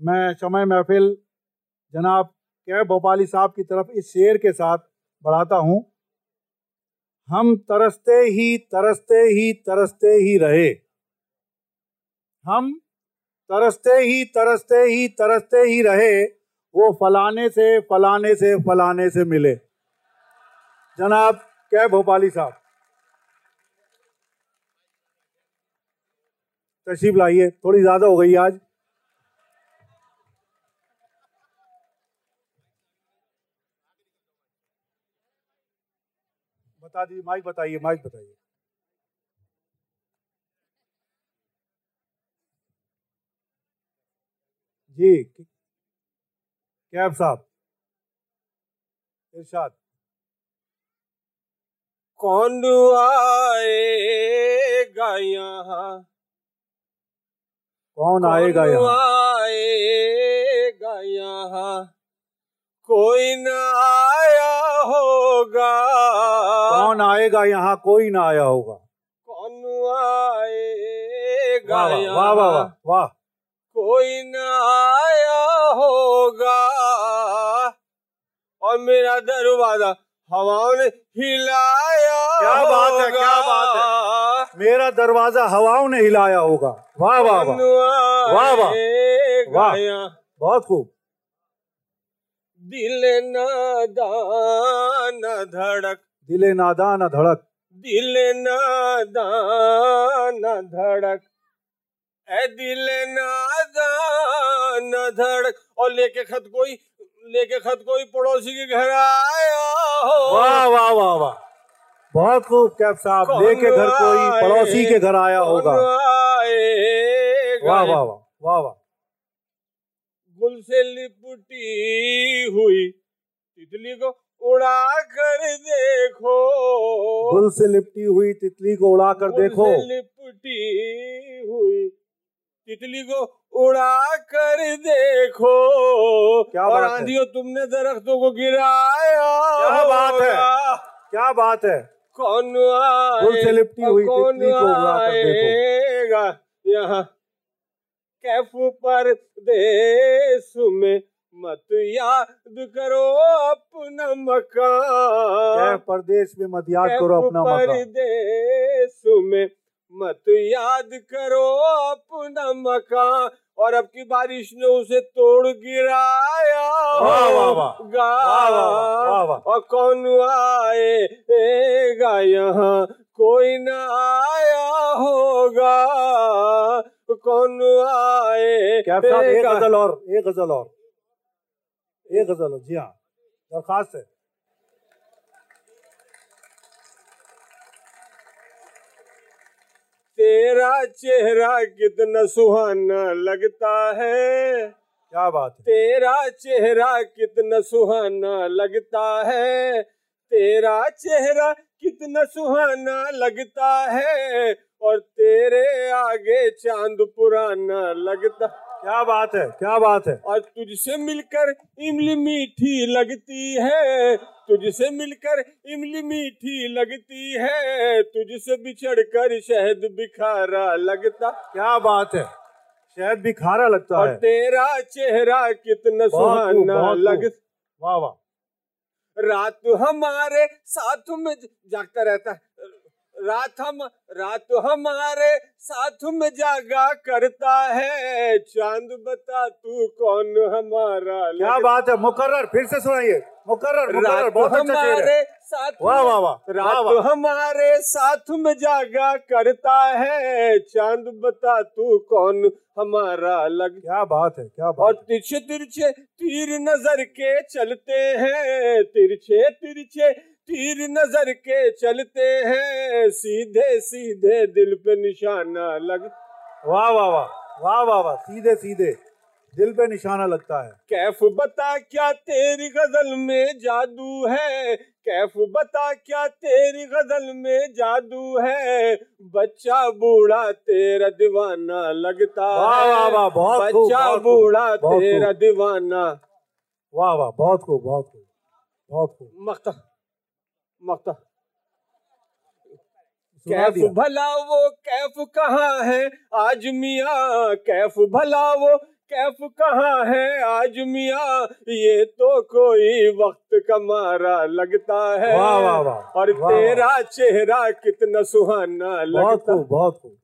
मैं समय महफिल जनाब कैब भोपाली साहब की तरफ़ इस शेर के साथ बढ़ाता हूँ। हम तरसते ही तरसते ही तरसते ही रहे। हम तरसते ही तरसते ही तरसते ही रहे, वो फलाने से फलाने से फलाने से मिले। जनाब कैब भोपाली साहब। तशरीफ़ लाइए, थोड़ी ज़्यादा हो गई आज। बता दीजिए माइक बताइए माइक बताइए। जी कैब साहब। इरशाद। कौन आएगा यहाँ? कौन आएगा यहाँ? आएगा यहाँ? कोई ना आया होगा। कौन आएगा यहाँ? कोई ना आया होगा। कौन आएगा वाह वाह वाह वाह कोई न आया होगा। और मेरा दरवाज़ा हवाओं ने हिलाया क्या बात है, क्या बात है। मेरा दरवाज़ा हवाओं ने हिलाया होगा। वाह वाह वाह। वाह, वाह। वाह। बहुत खूब। दिल नादान धड़क। दिले नादान धड़क। दिल नादान धड़क। ए दिल नादान धड़क। और लेके खत कोई लेके खत कोई पड़ोसी के घर आया हो। वाह वाह वाह वाह। बहुत खूब कैब साहब। लेके घर कोई पड़ोसी के घर आया होगा। वाह वाह वाह वाह वाह। गुल से लिपटी हुई। तितली को उड़ा कर देखो। गुल से लिपटी हुई तितली को उड़ा कर देखो। लिपटी हुई। तितली को उड़ा कर देखो। क्या और? आंधियों तुमने दरख्तों को गिराया। क्या बात है? क्या बात है? कौन आए गुल से लिपटी हुई कौन तितली को उड़ा कर देखो। आएगा? यहाँ कैफ पर देश में मत याद करो अपना मकान परदेश में मत याद करो अपना मकान परदेश में मत याद करो अपना मकान और अब की बारिश ने उसे तोड़ गिराया वाह, वाह, वाह। होगा। वाह, वाह, वाह, वाह, वाह। और कौन आएगा यहाँ कोई न आया होगा। कौन आए एक गज़ल और एक गज़ल और। एक गज़ल और जी हाँ। दरखास्त है। तेरा चेहरा कितना सुहाना लगता है। क्या बात है? तेरा चेहरा कितना सुहाना लगता है। तेरा चेहरा कितना सुहाना लगता है और तेरे आगे चाँद पुराना लगता। क्या बात है क्या बात है। और तुझसे मिलकर इमली मीठी लगती है तुझसे मिलकर इमली मीठी लगती है तुझसे बिछड़ कर शहद बिखारा लगता। क्या बात है शहद बिखारा खारा लगता और है। तेरा चेहरा कितना सुहाना बहुत लग वाह वाह। रात हमारे साथ में जागता रहता है। रात हम रात हमारे साथ में जागा करता है। चाँद बता तू कौन हमारा क्या बात है? मुकर्रर फिर से सुनाइए। मुकर्रर मुकर्रर बहुत अच्छा है। हमारे साथ वाह वाह वाह रात हमारे साथ में जागा करता है। चाँद बता तू कौन हमारा लग क्या बात है क्या बात है। तिरछे तिरछे तीर नज़र के चलते हैं। तिरछे तिरछे तीर नज़र के चलते हैं। सीधे सीधे दिल पे निशाना लग वाह वाह वाह वाह वाह वाह सीधे सीधे। दिल पे निशाना लगता है। कैफ बता क्या तेरी गज़ल में जादू है? कैफ बता क्या तेरी गज़ल में जादू है? बच्चा बूढ़ा तेरा दीवाना लगता वाह है। वाह वाह बहुत बच्चा बूढ़ा तेरा दीवाना। वाह वाह बहुत खूब बहुत खूब बहुत खूब। मख्ता मख्ता कैफ भला वो कैफ कहाँ है? आज मियाँ कैफ भला वो कैफ कहाँ है आज मिया? ये तो कोई वक्त का मारा लगता है। वाह वाह वाह और वाँ, तेरा चेहरा कितना सुहाना बहुत लगता खूब बहुत खूब।